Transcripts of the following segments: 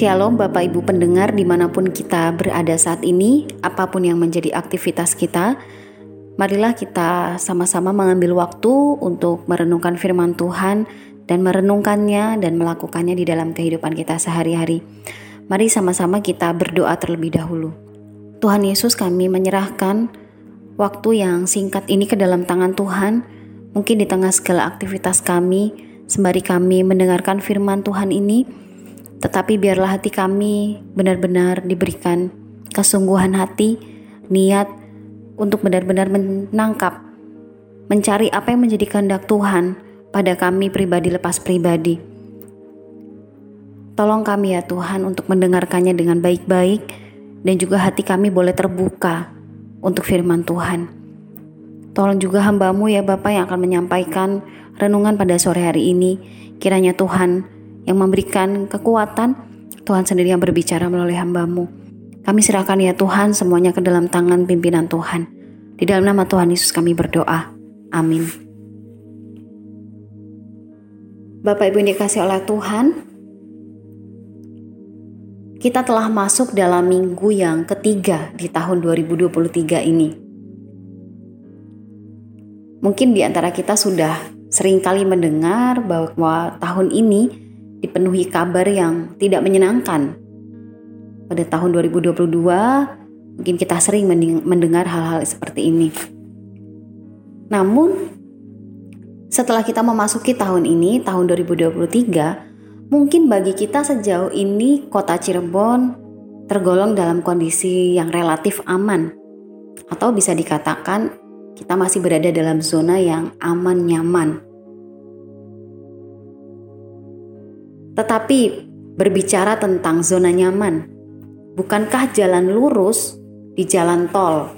Shalom Bapak Ibu pendengar di mana pun kita berada saat ini, apa pun yang menjadi aktivitas kita, marilah kita sama-sama mengambil waktu untuk merenungkan firman Tuhan dan merenungkannya dan melakukannya di dalam kehidupan kita sehari-hari. Mari sama-sama kita berdoa terlebih dahulu. Tuhan Yesus kami menyerahkan waktu yang singkat ini ke dalam tangan Tuhan, mungkin di tengah segala aktivitas kami, sembari kami mendengarkan firman Tuhan ini, tetapi biarlah hati kami benar-benar diberikan kesungguhan hati, niat untuk benar-benar menangkap, mencari apa yang menjadi kehendak Tuhan pada kami pribadi lepas pribadi. Tolong kami ya Tuhan untuk mendengarkannya dengan baik-baik dan juga hati kami boleh terbuka untuk firman Tuhan. Tolong juga hambamu ya Bapak yang akan menyampaikan renungan pada sore hari ini. Kiranya Tuhan yang memberikan kekuatan, Tuhan sendiri yang berbicara melalui hambamu. Kami serahkan ya Tuhan semuanya ke dalam tangan pimpinan Tuhan. Di dalam nama Tuhan Yesus kami berdoa. Amin. Bapak Ibu yang dikasih oleh Tuhan, kita telah masuk dalam minggu yang ketiga di tahun 2023 ini. Mungkin di antara kita sudah sering kali mendengar bahwa tahun ini dipenuhi kabar yang tidak menyenangkan. Pada tahun 2022, mungkin kita sering mendengar hal-hal seperti ini. Namun, setelah kita memasuki tahun ini, tahun 2023, mungkin bagi kita sejauh ini kota Cirebon tergolong dalam kondisi yang relatif aman. Atau bisa dikatakan kita masih berada dalam zona yang aman nyaman Tetapi berbicara tentang zona nyaman, bukankah jalan lurus di jalan tol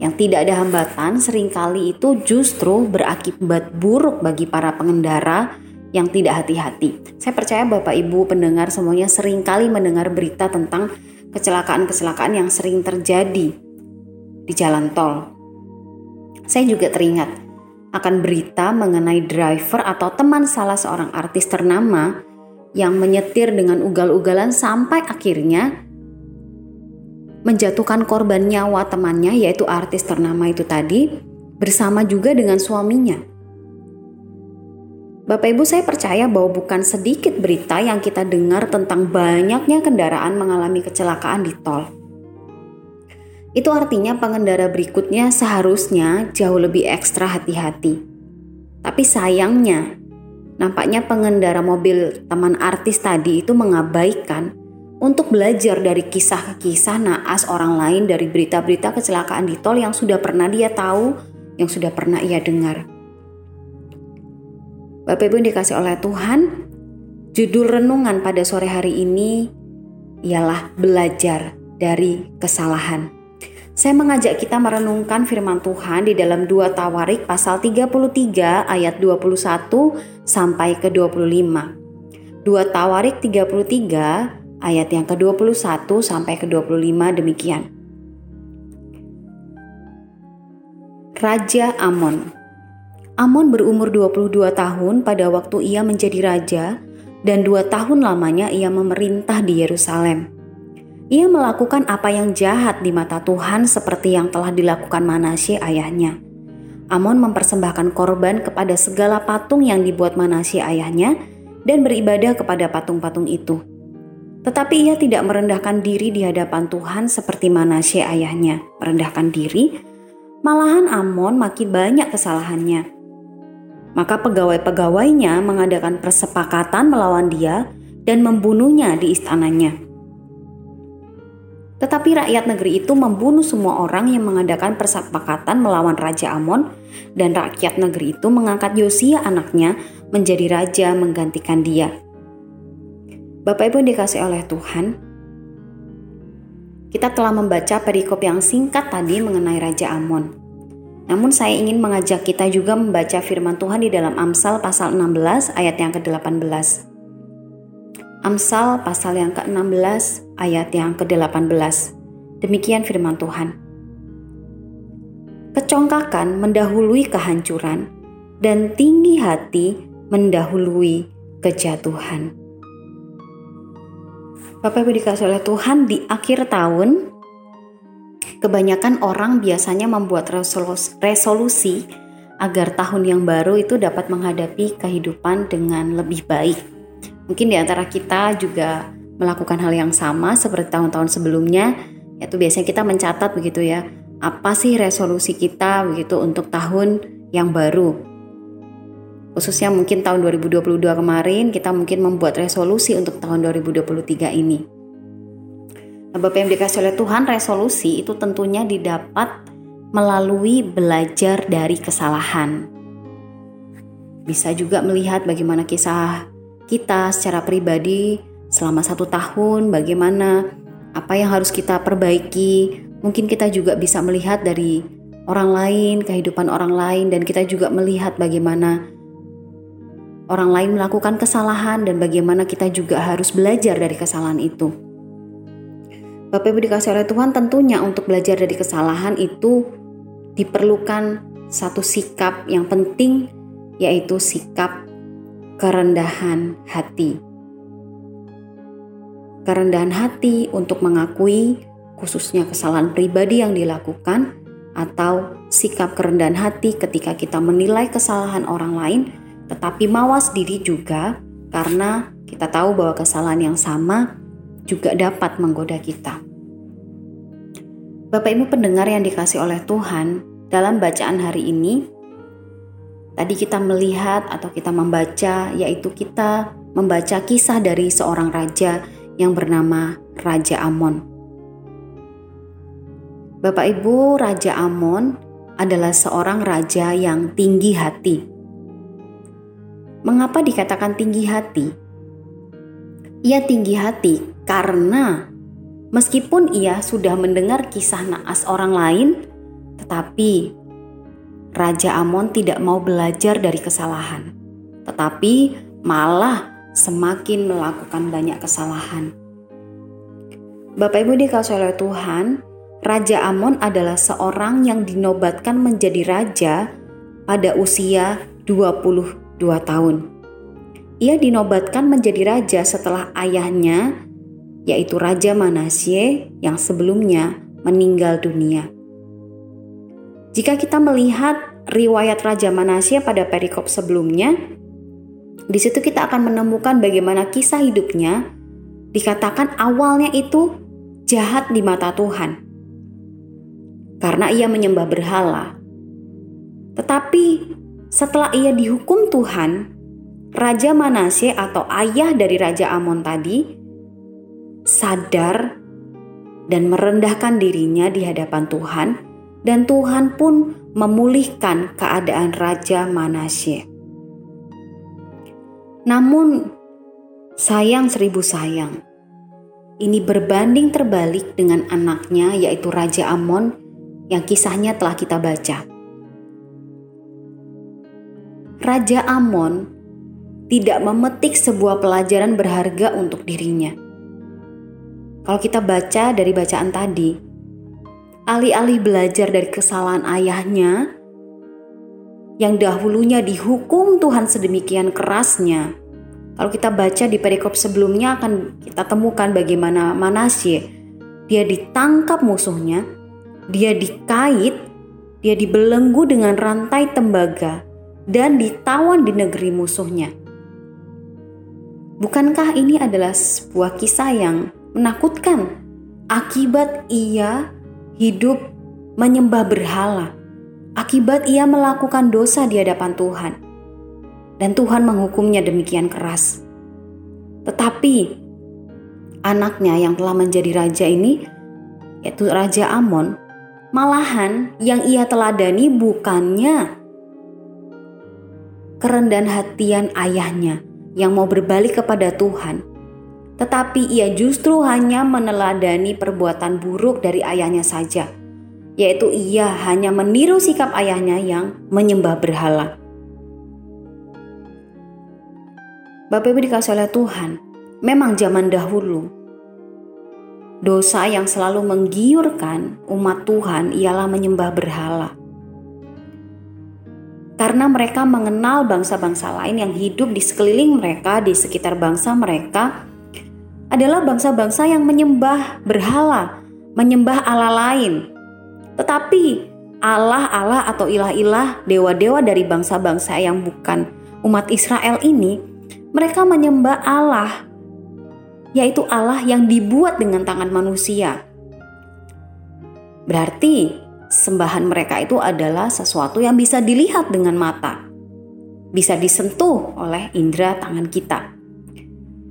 yang tidak ada hambatan sering kali itu justru berakibat buruk bagi para pengendara yang tidak hati-hati. Saya percaya Bapak Ibu pendengar semuanya sering kali mendengar berita tentang kecelakaan-kecelakaan yang sering terjadi di jalan tol. Saya juga teringat akan berita mengenai driver atau teman salah seorang artis ternama yang menyetir dengan ugal-ugalan sampai akhirnya menjatuhkan korban nyawa temannya yaitu artis ternama itu tadi bersama juga dengan suaminya. Bapak Ibu saya percaya bahwa bukan sedikit berita yang kita dengar tentang banyaknya kendaraan mengalami kecelakaan di tol. Itu artinya pengendara berikutnya seharusnya jauh lebih ekstra hati-hati. Tapi sayangnya, nampaknya pengendara mobil teman artis tadi itu mengabaikan untuk belajar dari kisah-kisah naas orang lain dari berita-berita kecelakaan di tol yang sudah pernah dia tahu, yang sudah pernah ia dengar. Bapak Ibu yang dikasih oleh Tuhan, judul renungan pada sore hari ini ialah belajar dari kesalahan. Saya mengajak kita merenungkan firman Tuhan di dalam 2 Tawarik pasal 33 ayat 21 sampai ke 25. 2 Tawarik 33 ayat yang ke-21 sampai ke 25 demikian. Raja Amon Amon berumur 22 tahun pada waktu ia menjadi raja dan dua tahun lamanya ia memerintah di Yerusalem. Ia melakukan apa yang jahat di mata Tuhan seperti yang telah dilakukan Manasye ayahnya. Amon mempersembahkan korban kepada segala patung yang dibuat Manasye ayahnya dan beribadah kepada patung-patung itu. Tetapi ia tidak merendahkan diri di hadapan Tuhan seperti Manasye ayahnya. Merendahkan diri, malahan Amon makin banyak kesalahannya. Maka pegawai-pegawainya mengadakan persepakatan melawan dia dan membunuhnya di istananya. Tetapi rakyat negeri itu membunuh semua orang yang mengadakan persepakatan melawan Raja Amon dan rakyat negeri itu mengangkat Yosia anaknya menjadi raja menggantikan dia. Bapak Ibu dikasih oleh Tuhan, kita telah membaca perikop yang singkat tadi mengenai Raja Amon. Namun saya ingin mengajak kita juga membaca firman Tuhan di dalam Amsal pasal 16 ayat yang ke-18. Amsal pasal yang ke-16 ayat yang ke-18. Demikian firman Tuhan. Kecongkakan mendahului kehancuran dan tinggi hati mendahului kejatuhan. Bapak Ibu dikasih oleh Tuhan di akhir tahun kebanyakan orang biasanya membuat resolusi agar tahun yang baru itu dapat menghadapi kehidupan dengan lebih baik. Mungkin di antara kita juga melakukan hal yang sama seperti tahun-tahun sebelumnya, yaitu biasanya kita mencatat begitu ya, apa sih resolusi kita begitu untuk tahun yang baru. Khususnya mungkin tahun 2022 kemarin kita mungkin membuat resolusi untuk tahun 2023 ini. Nah, Bapak yang dikasih oleh Tuhan, resolusi itu tentunya didapat melalui belajar dari kesalahan. Bisa juga melihat bagaimana kisah kita secara pribadi selama satu tahun, bagaimana apa yang harus kita perbaiki. Mungkin kita juga bisa melihat dari orang lain, kehidupan orang lain, dan kita juga melihat bagaimana orang lain melakukan kesalahan dan bagaimana kita juga harus belajar dari kesalahan itu. Bapak Ibu dikasih oleh Tuhan tentunya untuk belajar dari kesalahan itu diperlukan satu sikap yang penting yaitu sikap kerendahan hati. Kerendahan hati untuk mengakui khususnya kesalahan pribadi yang dilakukan atau sikap kerendahan hati ketika kita menilai kesalahan orang lain tetapi mawas diri juga karena kita tahu bahwa kesalahan yang sama juga dapat menggoda kita. Bapak Ibu pendengar yang dikasih oleh Tuhan, dalam bacaan hari ini tadi kita melihat atau kita membaca yaitu kita membaca kisah dari seorang raja yang bernama Raja Amon. Bapak Ibu, Raja Amon adalah seorang raja yang tinggi hati. Mengapa dikatakan tinggi hati? Ia tinggi hati karena meskipun ia sudah mendengar kisah naas orang lain, tetapi Raja Amon tidak mau belajar dari kesalahan, tetapi malah semakin melakukan banyak kesalahan. Bapak Ibu dikasih oleh Tuhan, Raja Amon adalah seorang yang dinobatkan menjadi raja pada usia 20 dua tahun. Ia dinobatkan menjadi raja setelah ayahnya, yaitu Raja Manasye yang sebelumnya meninggal dunia. Jika kita melihat riwayat Raja Manasye pada perikop sebelumnya, di situ kita akan menemukan bagaimana kisah hidupnya dikatakan awalnya itu jahat di mata Tuhan. Karena ia menyembah berhala. Tetapi setelah ia dihukum Tuhan, Raja Manase atau ayah dari Raja Amon tadi sadar dan merendahkan dirinya di hadapan Tuhan dan Tuhan pun memulihkan keadaan Raja Manase. Namun sayang seribu sayang, ini berbanding terbalik dengan anaknya yaitu Raja Amon yang kisahnya telah kita baca. Raja Amon tidak memetik sebuah pelajaran berharga untuk dirinya. Kalau kita baca dari bacaan tadi, alih-alih belajar dari kesalahan ayahnya yang dahulunya dihukum Tuhan sedemikian kerasnya. Kalau kita baca di perikop sebelumnya akan kita temukan bagaimana Manasye dia ditangkap musuhnya, dia dikait, dia dibelenggu dengan rantai tembaga, dan ditawan di negeri musuhnya. Bukankah ini adalah sebuah kisah yang menakutkan akibat ia hidup menyembah berhala, akibat ia melakukan dosa di hadapan Tuhan, dan Tuhan menghukumnya demikian keras. Tetapi anaknya yang telah menjadi raja ini, yaitu Raja Amon, malahan yang ia teladani bukannya kerendahan hatian ayahnya yang mau berbalik kepada Tuhan. Tetapi ia justru hanya meneladani perbuatan buruk dari ayahnya saja, yaitu ia hanya meniru sikap ayahnya yang menyembah berhala. Bapak Ibu dikasih oleh Tuhan, memang zaman dahulu dosa yang selalu menggiurkan umat Tuhan ialah menyembah berhala karena mereka mengenal bangsa-bangsa lain yang hidup di sekeliling mereka, di sekitar bangsa mereka adalah bangsa-bangsa yang menyembah berhala, menyembah Allah lain. Tetapi Allah-Allah atau ilah-ilah, dewa-dewa dari bangsa-bangsa yang bukan umat Israel ini, mereka menyembah Allah, yaitu Allah yang dibuat dengan tangan manusia. Berarti sembahan mereka itu adalah sesuatu yang bisa dilihat dengan mata, bisa disentuh oleh indera tangan kita.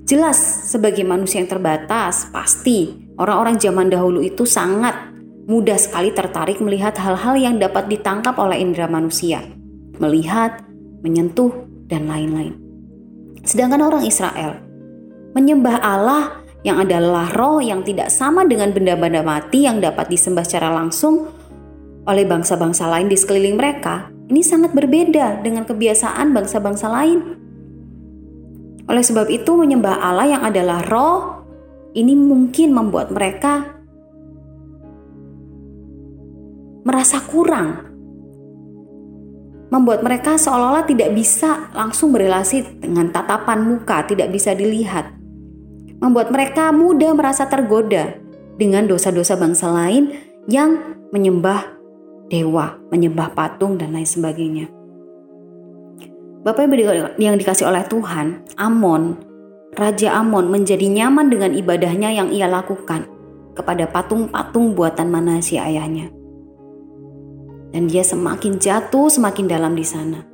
Jelas, sebagai manusia yang terbatas, pasti orang-orang zaman dahulu itu sangat mudah sekali tertarik melihat hal-hal yang dapat ditangkap oleh indera manusia, melihat, menyentuh, dan lain-lain. Sedangkan orang Israel menyembah Allah yang adalah roh yang tidak sama dengan benda-benda mati yang dapat disembah secara langsung oleh bangsa-bangsa lain di sekeliling mereka, ini sangat berbeda dengan kebiasaan bangsa-bangsa lain. Oleh sebab itu, menyembah Allah yang adalah roh ini mungkin membuat mereka merasa kurang. Membuat mereka seolah-olah tidak bisa langsung berrelasi dengan tatapan muka, tidak bisa dilihat. Membuat mereka mudah merasa tergoda dengan dosa-dosa bangsa lain yang menyembah dewa, menyembah patung, dan lain sebagainya. Bapak yang dikasih oleh Tuhan, Amon, Raja Amon menjadi nyaman dengan ibadahnya yang ia lakukan kepada patung-patung buatan Manasya ayahnya. Dan dia semakin jatuh semakin dalam di sana.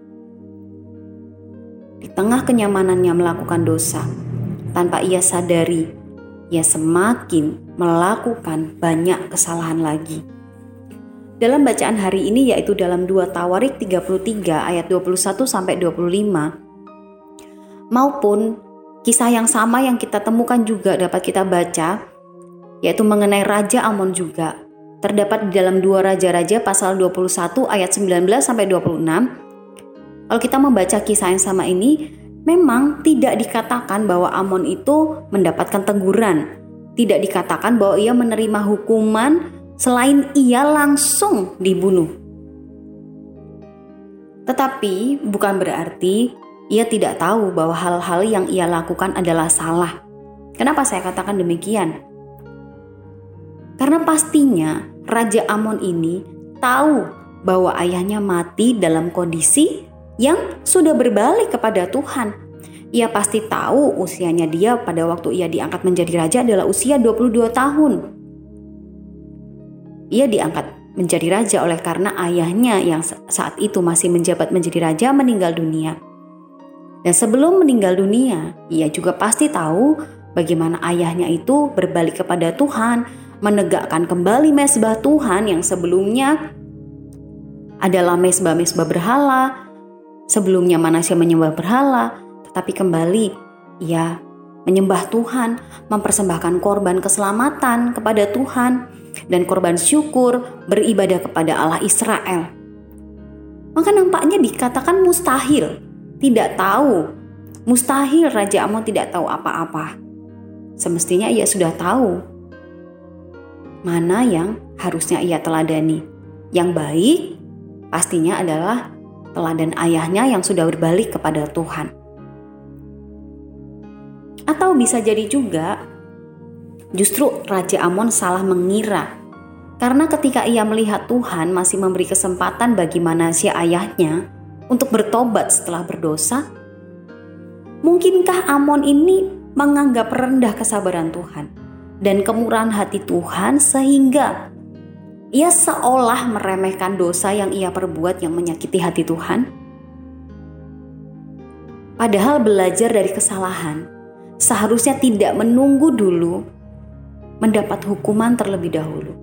Di tengah kenyamanannya melakukan dosa, tanpa ia sadari, ia semakin melakukan banyak kesalahan lagi dalam bacaan hari ini yaitu dalam 2 Tawarik 33 ayat 21 sampai 25 maupun kisah yang sama yang kita temukan juga dapat kita baca yaitu mengenai Raja Amon juga. Terdapat di dalam dua raja-raja pasal 21 ayat 19 sampai 26 kalau kita membaca kisah yang sama ini memang tidak dikatakan bahwa Amon itu mendapatkan teguran. Tidak dikatakan bahwa ia menerima hukuman selain ia langsung dibunuh. Tetapi bukan berarti ia tidak tahu bahwa hal-hal yang ia lakukan adalah salah. Kenapa saya katakan demikian? Karena pastinya Raja Amon ini tahu bahwa ayahnya mati dalam kondisi yang sudah berbalik kepada Tuhan. Ia pasti tahu usianya dia pada waktu ia diangkat menjadi raja adalah usia 22 tahun. Ia diangkat menjadi raja oleh karena ayahnya yang saat itu masih menjabat menjadi raja meninggal dunia. Dan sebelum meninggal dunia, ia juga pasti tahu bagaimana ayahnya itu berbalik kepada Tuhan, menegakkan kembali mesbah Tuhan yang sebelumnya adalah mesbah-mesbah berhala, sebelumnya manusia menyembah berhala, tetapi kembali ia menyembah Tuhan, mempersembahkan korban keselamatan kepada Tuhan, dan korban syukur beribadah kepada Allah Israel. Maka nampaknya dikatakan mustahil, tidak tahu. Mustahil Raja Amon tidak tahu apa-apa. Semestinya ia sudah tahu mana yang harusnya ia teladani. Yang baik pastinya adalah teladan ayahnya yang sudah berbalik kepada Tuhan. Atau bisa jadi juga Justru Raja Amon salah mengira. Karena ketika ia melihat Tuhan masih memberi kesempatan bagi manusia ayahnya untuk bertobat setelah berdosa, mungkinkah Amon ini menganggap rendah kesabaran Tuhan dan kemurahan hati Tuhan sehingga ia seolah meremehkan dosa yang ia perbuat yang menyakiti hati Tuhan? Padahal belajar dari kesalahan seharusnya tidak menunggu dulu mendapat hukuman terlebih dahulu.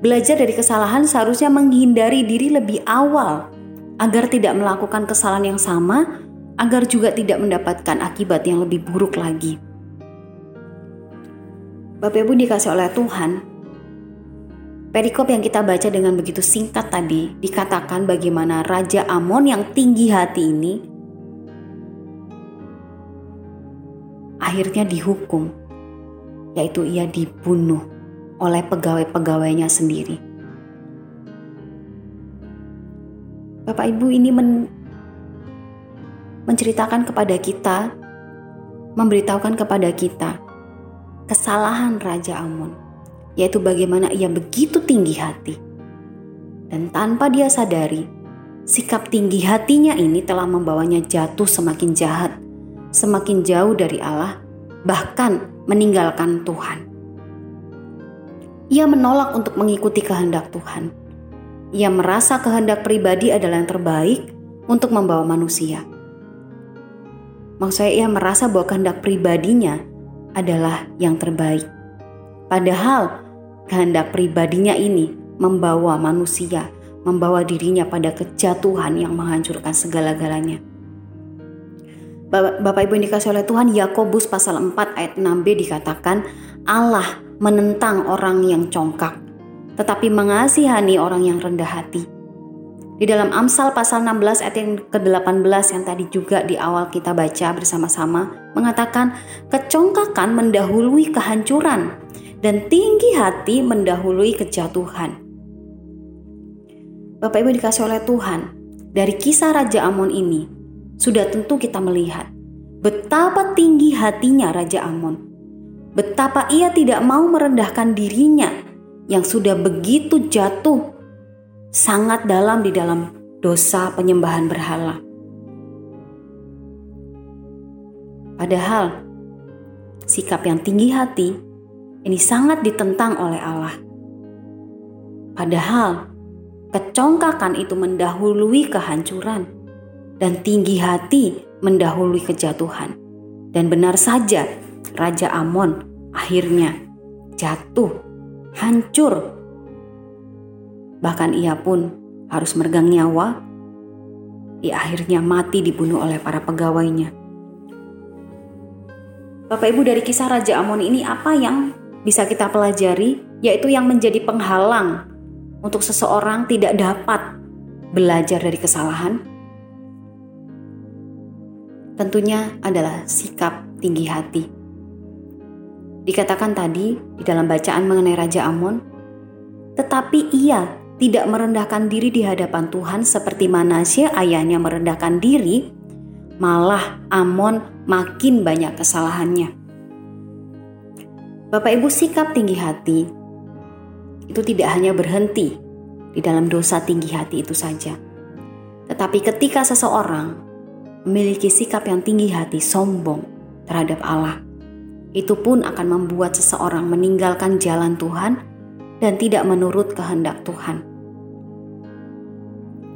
Belajar dari kesalahan seharusnya menghindari diri lebih awal agar tidak melakukan kesalahan yang sama, agar juga tidak mendapatkan akibat yang lebih buruk lagi. Bapak Ibu dikasih oleh Tuhan, perikop yang kita baca dengan begitu singkat tadi dikatakan bagaimana Raja Amon yang tinggi hati ini akhirnya dihukum yaitu ia dibunuh oleh pegawai-pegawainya sendiri. Bapak Ibu ini men menceritakan kepada kita, memberitahukan kepada kita kesalahan Raja Amon, yaitu bagaimana ia begitu tinggi hati. Dan tanpa dia sadari, sikap tinggi hatinya ini telah membawanya jatuh semakin jahat, semakin jauh dari Allah, bahkan meninggalkan Tuhan. Ia menolak untuk mengikuti kehendak Tuhan. Ia merasa kehendak pribadi adalah yang terbaik untuk membawa manusia. Maksudnya ia merasa bahwa kehendak pribadinya adalah yang terbaik. Padahal kehendak pribadinya ini membawa manusia, membawa dirinya pada kejatuhan yang menghancurkan segala-galanya. Bapak Ibu yang dikasih oleh Tuhan, Yakobus pasal 4 ayat 6b dikatakan Allah menentang orang yang congkak, tetapi mengasihani orang yang rendah hati. Di dalam Amsal pasal 16 ayat yang ke-18 yang tadi juga di awal kita baca bersama-sama mengatakan kecongkakan mendahului kehancuran dan tinggi hati mendahului kejatuhan. Bapak Ibu dikasih oleh Tuhan, dari kisah Raja Amon ini sudah tentu kita melihat betapa tinggi hatinya Raja Amon betapa ia tidak mau merendahkan dirinya yang sudah begitu jatuh sangat dalam di dalam dosa penyembahan berhala. Padahal sikap yang tinggi hati ini sangat ditentang oleh Allah. Padahal kecongkakan itu mendahului kehancuran dan tinggi hati mendahului kejatuhan. Dan benar saja Raja Amon akhirnya jatuh, hancur. Bahkan ia pun harus meregang nyawa. Ia akhirnya mati dibunuh oleh para pegawainya. Bapak Ibu dari kisah Raja Amon ini apa yang bisa kita pelajari? Yaitu yang menjadi penghalang untuk seseorang tidak dapat belajar dari kesalahan. Tentunya adalah sikap tinggi hati Dikatakan tadi di dalam bacaan mengenai Raja Amon, tetapi ia tidak merendahkan diri di hadapan Tuhan seperti Manasye ayahnya merendahkan diri, malah Amon makin banyak kesalahannya. Bapak Ibu sikap tinggi hati itu tidak hanya berhenti di dalam dosa tinggi hati itu saja. Tetapi ketika seseorang memiliki sikap yang tinggi hati sombong terhadap Allah, itu pun akan membuat seseorang meninggalkan jalan Tuhan dan tidak menurut kehendak Tuhan.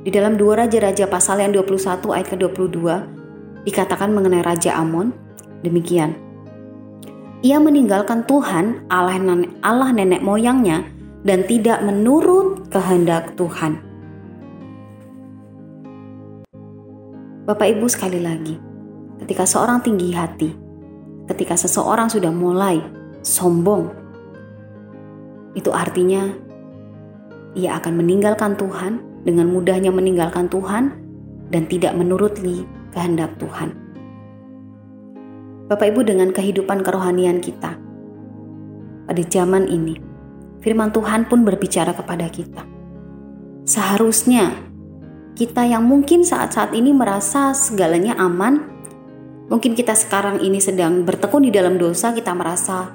Di dalam dua Raja-Raja pasal yang 21 ayat ke-22 dikatakan mengenai Raja Amon, demikian. Ia meninggalkan Tuhan, Allah nenek, Allah nenek moyangnya, dan tidak menurut kehendak Tuhan. Bapak Ibu sekali lagi, ketika seorang tinggi hati ketika seseorang sudah mulai sombong, itu artinya ia akan meninggalkan Tuhan, dengan mudahnya meninggalkan Tuhan, dan tidak menuruti kehendak Tuhan. Bapak Ibu, dengan kehidupan kerohanian kita pada zaman ini, Firman Tuhan pun berbicara kepada kita. Seharusnya kita yang mungkin saat-saat ini merasa segalanya aman, Mungkin kita sekarang ini sedang bertekun di dalam dosa, kita merasa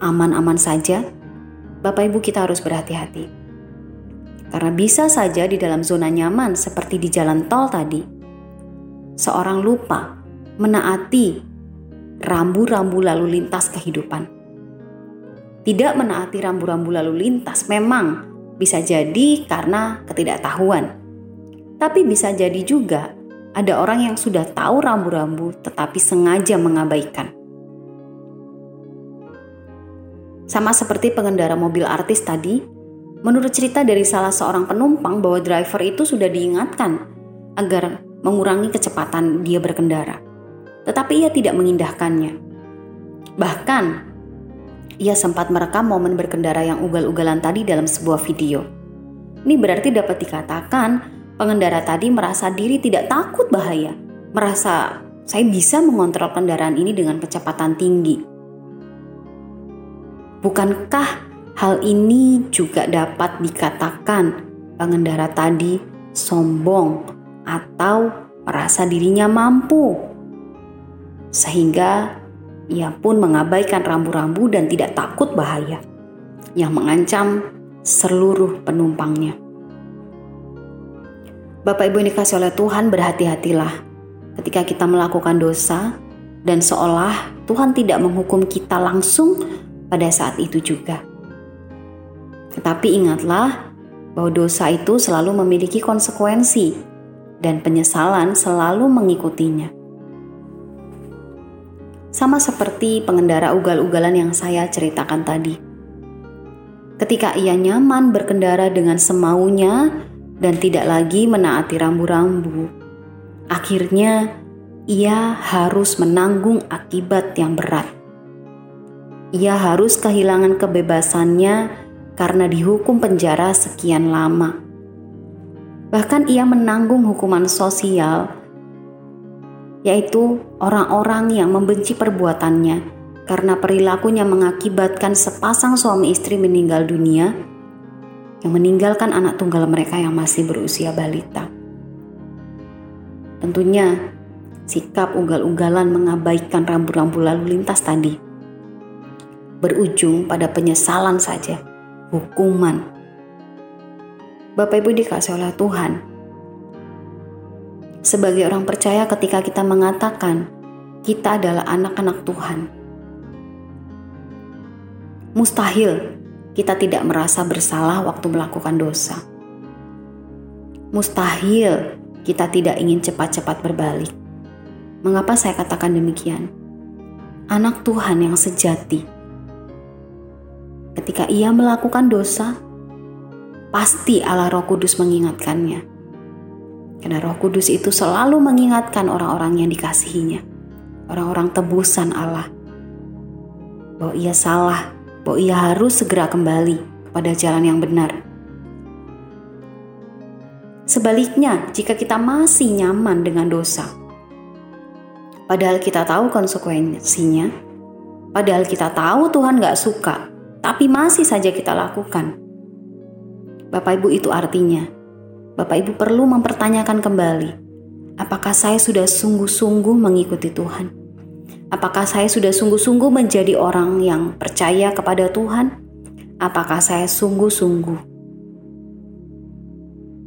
aman-aman saja. Bapak Ibu kita harus berhati-hati. Karena bisa saja di dalam zona nyaman seperti di jalan tol tadi, seorang lupa menaati rambu-rambu lalu lintas kehidupan. Tidak menaati rambu-rambu lalu lintas memang bisa jadi karena ketidaktahuan. Tapi bisa jadi juga ada orang yang sudah tahu rambu-rambu tetapi sengaja mengabaikan. Sama seperti pengendara mobil artis tadi, menurut cerita dari salah seorang penumpang bahwa driver itu sudah diingatkan agar mengurangi kecepatan dia berkendara. Tetapi ia tidak mengindahkannya. Bahkan, ia sempat merekam momen berkendara yang ugal-ugalan tadi dalam sebuah video. Ini berarti dapat dikatakan Pengendara tadi merasa diri tidak takut bahaya, merasa saya bisa mengontrol kendaraan ini dengan kecepatan tinggi. Bukankah hal ini juga dapat dikatakan pengendara tadi sombong atau merasa dirinya mampu, sehingga Ia pun mengabaikan rambu-rambu dan tidak takut bahaya yang mengancam seluruh penumpangnya. Bapak Ibu yang dikasih oleh Tuhan berhati-hatilah ketika kita melakukan dosa dan seolah Tuhan tidak menghukum kita langsung pada saat itu juga. Tetapi ingatlah bahwa dosa itu selalu memiliki konsekuensi dan penyesalan selalu mengikutinya. Sama seperti pengendara ugal-ugalan yang saya ceritakan tadi. Ketika ia nyaman berkendara dengan semaunya dan tidak lagi menaati rambu-rambu, akhirnya ia harus menanggung akibat yang berat. Ia harus kehilangan kebebasannya karena dihukum penjara sekian lama. Bahkan ia menanggung hukuman sosial, yaitu orang-orang yang membenci perbuatannya karena perilakunya mengakibatkan sepasang suami istri meninggal dunia yang meninggalkan anak tunggal mereka yang masih berusia balita. Tentunya, sikap ugal-ugalan mengabaikan rambu-rambu lalu lintas tadi berujung pada penyesalan saja hukuman. Bapak Ibu dikasih oleh Tuhan. Sebagai orang percaya ketika kita mengatakan kita adalah anak-anak Tuhan. Mustahil kita tidak merasa bersalah waktu melakukan dosa. Mustahil kita tidak ingin cepat-cepat berbalik. Mengapa saya katakan demikian? Anak Tuhan yang sejati ketika ia melakukan dosa, pasti Allah Roh Kudus mengingatkannya. Karena Roh Kudus itu selalu mengingatkan orang-orang yang dikasihinya, orang-orang tebusan Allah, bahwa ia salah, bahwa ia harus segera kembali kepada jalan yang benar. Sebaliknya, jika kita masih nyaman dengan dosa, padahal kita tahu konsekuensinya, padahal kita tahu Tuhan gak suka tapi masih saja kita lakukan. Bapak Ibu itu artinya, Bapak Ibu perlu mempertanyakan kembali, apakah saya sudah sungguh-sungguh mengikuti Tuhan? Apakah saya sudah sungguh-sungguh menjadi orang yang percaya kepada Tuhan? Apakah saya sungguh-sungguh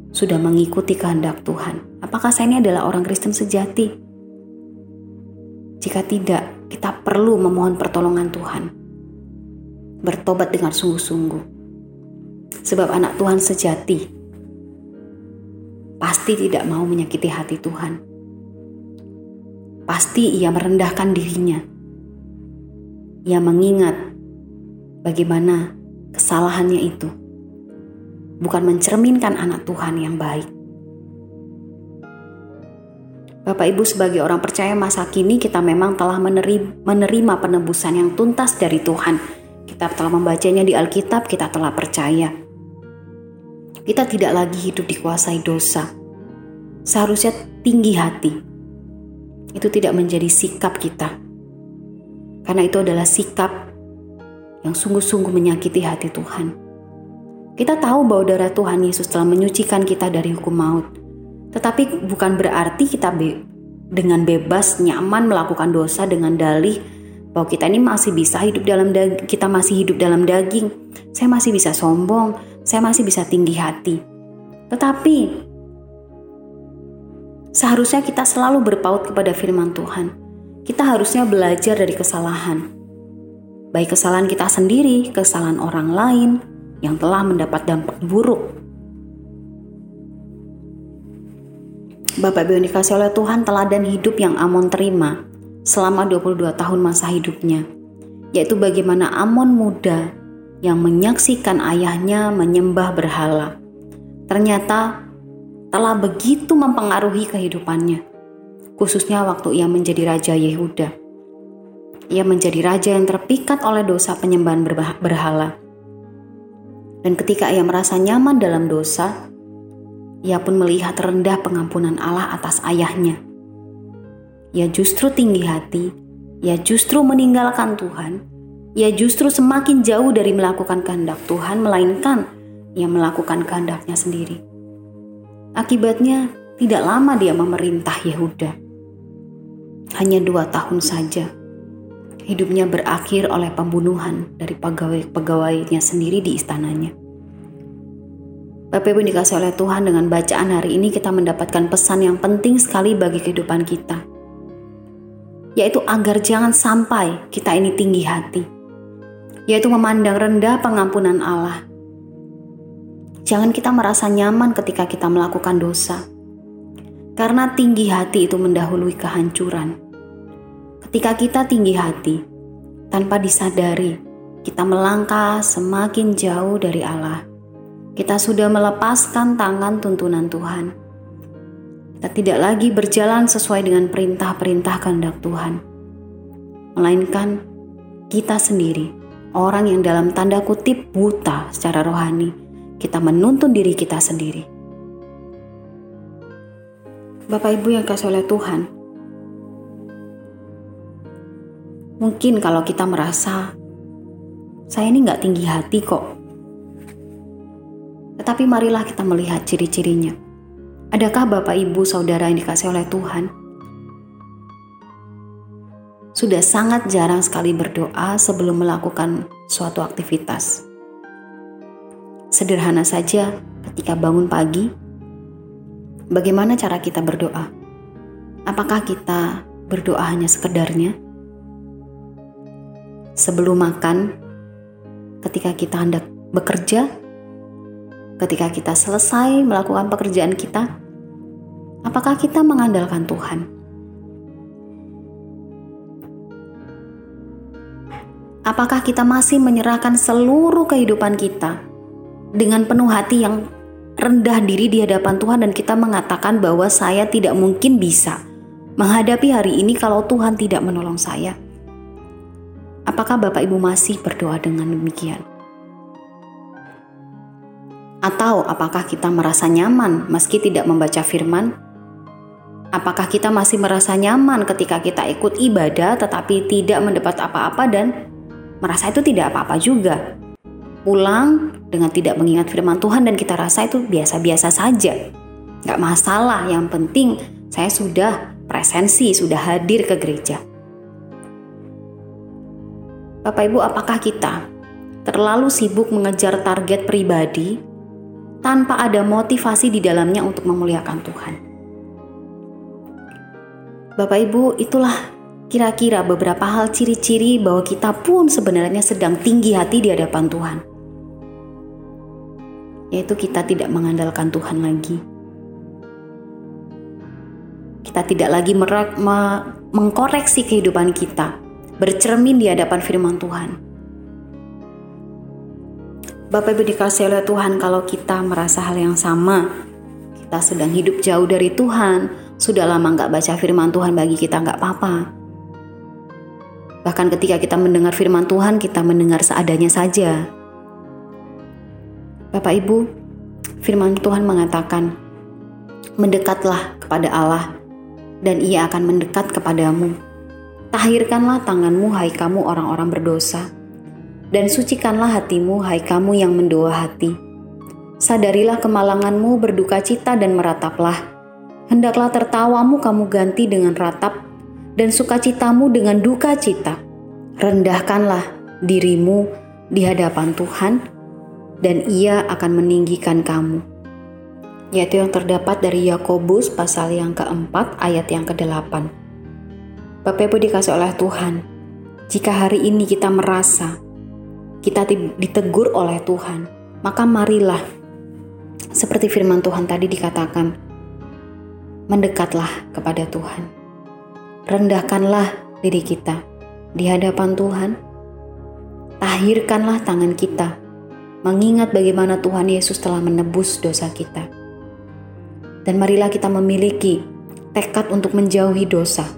sudah mengikuti kehendak Tuhan? Apakah saya ini adalah orang Kristen sejati? Jika tidak, kita perlu memohon pertolongan Tuhan bertobat dengan sungguh-sungguh. Sebab anak Tuhan sejati pasti tidak mau menyakiti hati Tuhan. Pasti ia merendahkan dirinya. Ia mengingat bagaimana kesalahannya itu bukan mencerminkan anak Tuhan yang baik. Bapak Ibu sebagai orang percaya masa kini kita memang telah menerima penebusan yang tuntas dari Tuhan kita telah membacanya di Alkitab, kita telah percaya. Kita tidak lagi hidup dikuasai dosa. Seharusnya tinggi hati. Itu tidak menjadi sikap kita. Karena itu adalah sikap yang sungguh-sungguh menyakiti hati Tuhan. Kita tahu bahwa darah Tuhan Yesus telah menyucikan kita dari hukum maut. Tetapi bukan berarti kita be dengan bebas nyaman melakukan dosa dengan dalih bahwa kita ini masih bisa hidup dalam kita masih hidup dalam daging. Saya masih bisa sombong, saya masih bisa tinggi hati. Tetapi seharusnya kita selalu berpaut kepada firman Tuhan. Kita harusnya belajar dari kesalahan. Baik kesalahan kita sendiri, kesalahan orang lain yang telah mendapat dampak buruk. Bapak Ibu dikasih oleh Tuhan teladan hidup yang Amon terima selama 22 tahun masa hidupnya, yaitu bagaimana Amon muda yang menyaksikan ayahnya menyembah berhala. Ternyata telah begitu mempengaruhi kehidupannya, khususnya waktu ia menjadi raja Yehuda. Ia menjadi raja yang terpikat oleh dosa penyembahan berhala. Dan ketika ia merasa nyaman dalam dosa, ia pun melihat rendah pengampunan Allah atas ayahnya ia justru tinggi hati, ia justru meninggalkan Tuhan, ia justru semakin jauh dari melakukan kehendak Tuhan, melainkan ia melakukan kehendaknya sendiri. Akibatnya, tidak lama dia memerintah Yehuda. Hanya dua tahun saja. hidupnya berakhir oleh pembunuhan dari pegawai-pegawainya sendiri di istananya. Bapak Ibu dikasih oleh Tuhan dengan bacaan hari ini kita mendapatkan pesan yang penting sekali bagi kehidupan kita. Yaitu agar jangan sampai kita ini tinggi hati. Yaitu memandang rendah pengampunan Allah. Jangan kita merasa nyaman ketika kita melakukan dosa. Karena tinggi hati itu mendahului kehancuran. Ketika kita tinggi hati, tanpa disadari, kita melangkah semakin jauh dari Allah kita sudah melepaskan tangan tuntunan Tuhan. Kita tidak lagi berjalan sesuai dengan perintah-perintah kehendak Tuhan, melainkan kita sendiri, orang yang dalam tanda kutip buta secara rohani, kita menuntun diri kita sendiri. Bapak Ibu yang kasih oleh Tuhan, mungkin kalau kita merasa saya ini nggak tinggi hati kok, tetapi marilah kita melihat ciri-cirinya. Adakah Bapak, Ibu, Saudara yang dikasih oleh Tuhan? Sudah sangat jarang sekali berdoa sebelum melakukan suatu aktivitas. Sederhana saja ketika bangun pagi, bagaimana cara kita berdoa? Apakah kita berdoa hanya sekedarnya? Sebelum makan, ketika kita hendak bekerja, ketika kita selesai melakukan pekerjaan kita, apakah kita mengandalkan Tuhan? Apakah kita masih menyerahkan seluruh kehidupan kita dengan penuh hati yang rendah diri di hadapan Tuhan dan kita mengatakan bahwa saya tidak mungkin bisa menghadapi hari ini kalau Tuhan tidak menolong saya? Apakah Bapak Ibu masih berdoa dengan demikian? Atau apakah kita merasa nyaman meski tidak membaca firman? Apakah kita masih merasa nyaman ketika kita ikut ibadah tetapi tidak mendapat apa-apa dan merasa itu tidak apa-apa juga? Pulang dengan tidak mengingat firman Tuhan dan kita rasa itu biasa-biasa saja. Gak masalah, yang penting saya sudah presensi, sudah hadir ke gereja. Bapak Ibu, apakah kita terlalu sibuk mengejar target pribadi tanpa ada motivasi di dalamnya untuk memuliakan Tuhan. Bapak Ibu, itulah kira-kira beberapa hal ciri-ciri bahwa kita pun sebenarnya sedang tinggi hati di hadapan Tuhan. Yaitu kita tidak mengandalkan Tuhan lagi. Kita tidak lagi mengkoreksi kehidupan kita, bercermin di hadapan firman Tuhan Bapak Ibu dikasih oleh Tuhan kalau kita merasa hal yang sama. Kita sedang hidup jauh dari Tuhan, sudah lama nggak baca firman Tuhan bagi kita nggak apa-apa. Bahkan ketika kita mendengar firman Tuhan, kita mendengar seadanya saja. Bapak Ibu, firman Tuhan mengatakan, Mendekatlah kepada Allah, dan ia akan mendekat kepadamu. Tahirkanlah tanganmu, hai kamu orang-orang berdosa dan sucikanlah hatimu, hai kamu yang mendoa hati. Sadarilah kemalanganmu, berduka cita dan merataplah. Hendaklah tertawamu kamu ganti dengan ratap, dan sukacitamu dengan duka cita. Rendahkanlah dirimu di hadapan Tuhan, dan ia akan meninggikan kamu. Yaitu yang terdapat dari Yakobus pasal yang keempat ayat yang kedelapan. Bapak Ibu dikasih oleh Tuhan, jika hari ini kita merasa kita ditegur oleh Tuhan, maka marilah seperti firman Tuhan tadi dikatakan, mendekatlah kepada Tuhan. Rendahkanlah diri kita di hadapan Tuhan. Tahirkanlah tangan kita, mengingat bagaimana Tuhan Yesus telah menebus dosa kita. Dan marilah kita memiliki tekad untuk menjauhi dosa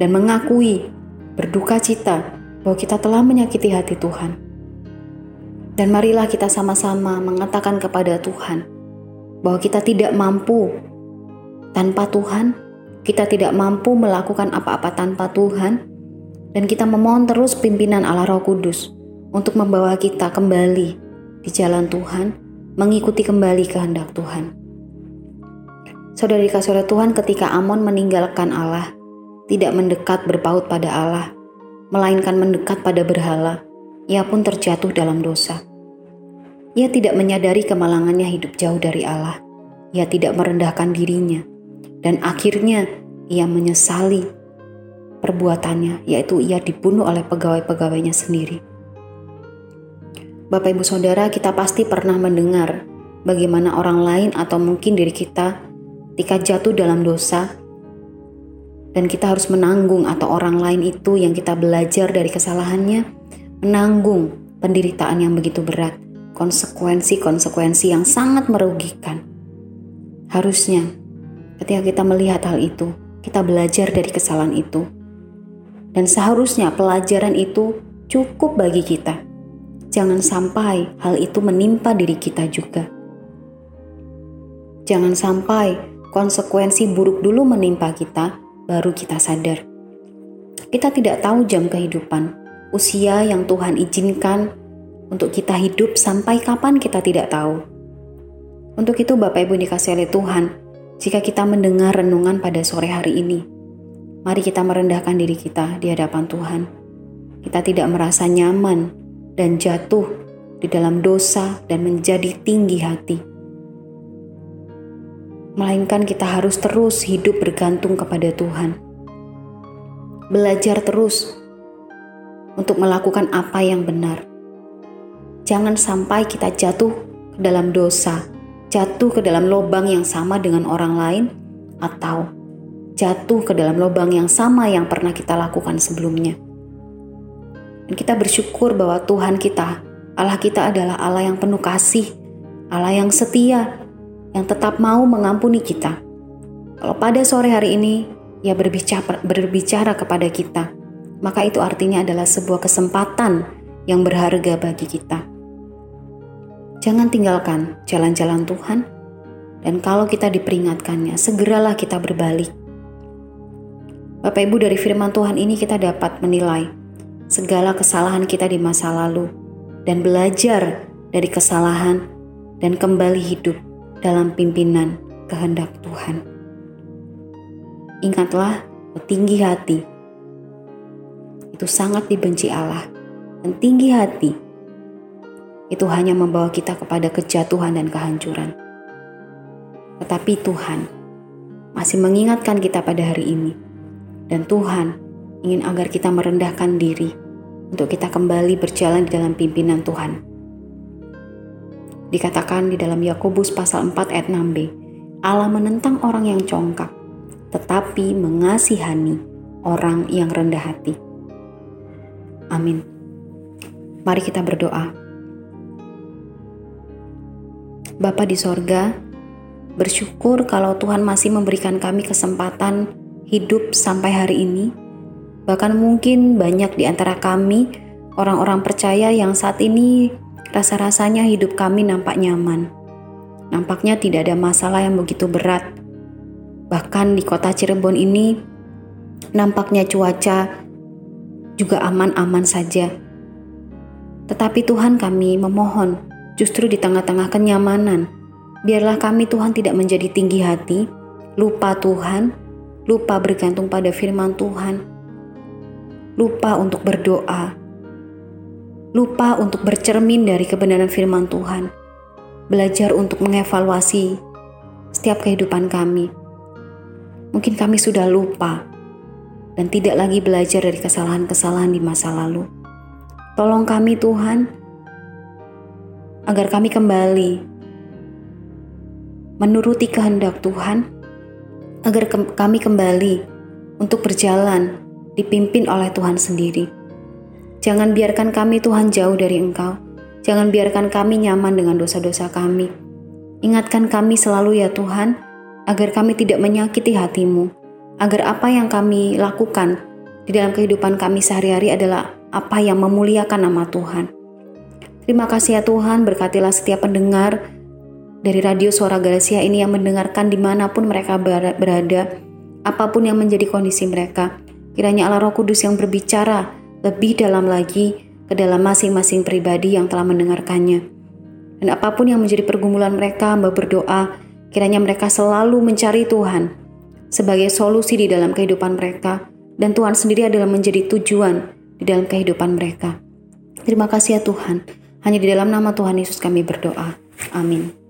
dan mengakui berduka cita bahwa kita telah menyakiti hati Tuhan. Dan marilah kita sama-sama mengatakan kepada Tuhan bahwa kita tidak mampu tanpa Tuhan, kita tidak mampu melakukan apa-apa tanpa Tuhan, dan kita memohon terus pimpinan Allah Roh Kudus untuk membawa kita kembali di jalan Tuhan, mengikuti kembali kehendak Tuhan. Saudara dikasih oleh Tuhan ketika Amon meninggalkan Allah, tidak mendekat berpaut pada Allah, melainkan mendekat pada berhala, ia pun terjatuh dalam dosa. Ia tidak menyadari kemalangannya hidup jauh dari Allah. Ia tidak merendahkan dirinya, dan akhirnya ia menyesali perbuatannya, yaitu ia dibunuh oleh pegawai-pegawainya sendiri. Bapak, ibu, saudara, kita pasti pernah mendengar bagaimana orang lain, atau mungkin diri kita, ketika jatuh dalam dosa, dan kita harus menanggung atau orang lain itu yang kita belajar dari kesalahannya menanggung penderitaan yang begitu berat, konsekuensi-konsekuensi yang sangat merugikan. Harusnya ketika kita melihat hal itu, kita belajar dari kesalahan itu. Dan seharusnya pelajaran itu cukup bagi kita. Jangan sampai hal itu menimpa diri kita juga. Jangan sampai konsekuensi buruk dulu menimpa kita, baru kita sadar. Kita tidak tahu jam kehidupan, usia yang Tuhan izinkan untuk kita hidup sampai kapan kita tidak tahu. Untuk itu Bapak Ibu dikasih oleh Tuhan, jika kita mendengar renungan pada sore hari ini, mari kita merendahkan diri kita di hadapan Tuhan. Kita tidak merasa nyaman dan jatuh di dalam dosa dan menjadi tinggi hati melainkan kita harus terus hidup bergantung kepada Tuhan. Belajar terus untuk melakukan apa yang benar. Jangan sampai kita jatuh ke dalam dosa, jatuh ke dalam lubang yang sama dengan orang lain, atau jatuh ke dalam lubang yang sama yang pernah kita lakukan sebelumnya. Dan kita bersyukur bahwa Tuhan kita, Allah kita adalah Allah yang penuh kasih, Allah yang setia, yang tetap mau mengampuni kita. Kalau pada sore hari ini ia berbicara, berbicara kepada kita, maka itu artinya adalah sebuah kesempatan yang berharga bagi kita. Jangan tinggalkan jalan-jalan Tuhan, dan kalau kita diperingatkannya, segeralah kita berbalik. Bapak Ibu dari firman Tuhan ini kita dapat menilai segala kesalahan kita di masa lalu dan belajar dari kesalahan dan kembali hidup dalam pimpinan kehendak Tuhan. Ingatlah, tinggi hati itu sangat dibenci Allah, dan tinggi hati itu hanya membawa kita kepada kejatuhan dan kehancuran. Tetapi Tuhan masih mengingatkan kita pada hari ini, dan Tuhan ingin agar kita merendahkan diri untuk kita kembali berjalan di dalam pimpinan Tuhan Dikatakan di dalam Yakobus pasal 4 ayat 6b, Allah menentang orang yang congkak, tetapi mengasihani orang yang rendah hati. Amin. Mari kita berdoa. Bapa di sorga, bersyukur kalau Tuhan masih memberikan kami kesempatan hidup sampai hari ini. Bahkan mungkin banyak di antara kami, orang-orang percaya yang saat ini Rasa-rasanya hidup kami nampak nyaman. Nampaknya tidak ada masalah yang begitu berat. Bahkan di kota Cirebon ini, nampaknya cuaca juga aman-aman saja. Tetapi Tuhan kami memohon, justru di tengah-tengah kenyamanan, biarlah kami Tuhan tidak menjadi tinggi hati, lupa Tuhan, lupa bergantung pada firman Tuhan, lupa untuk berdoa, lupa untuk bercermin dari kebenaran firman Tuhan, belajar untuk mengevaluasi setiap kehidupan kami. Mungkin kami sudah lupa dan tidak lagi belajar dari kesalahan-kesalahan di masa lalu. Tolong kami, Tuhan, agar kami kembali menuruti kehendak Tuhan, agar ke kami kembali untuk berjalan dipimpin oleh Tuhan sendiri. Jangan biarkan kami Tuhan jauh dari Engkau. Jangan biarkan kami nyaman dengan dosa-dosa kami. Ingatkan kami selalu ya Tuhan, agar kami tidak menyakiti hatimu, agar apa yang kami lakukan di dalam kehidupan kami sehari-hari adalah apa yang memuliakan nama Tuhan. Terima kasih ya Tuhan, berkatilah setiap pendengar dari radio Suara Galasia ini yang mendengarkan di mana pun mereka berada, apa pun yang menjadi kondisi mereka. Kiranya Allah Roh Kudus yang berbicara lebih dalam lagi ke dalam masing-masing pribadi yang telah mendengarkannya. Dan apa pun yang menjadi pergumulan mereka, hamba berdoa, kiranya mereka selalu mencari Tuhan sebagai solusi di dalam kehidupan mereka, dan Tuhan sendiri adalah menjadi tujuan di dalam kehidupan mereka. Terima kasih ya Tuhan. Hanya di dalam nama Tuhan Yesus kami berdoa. Amin.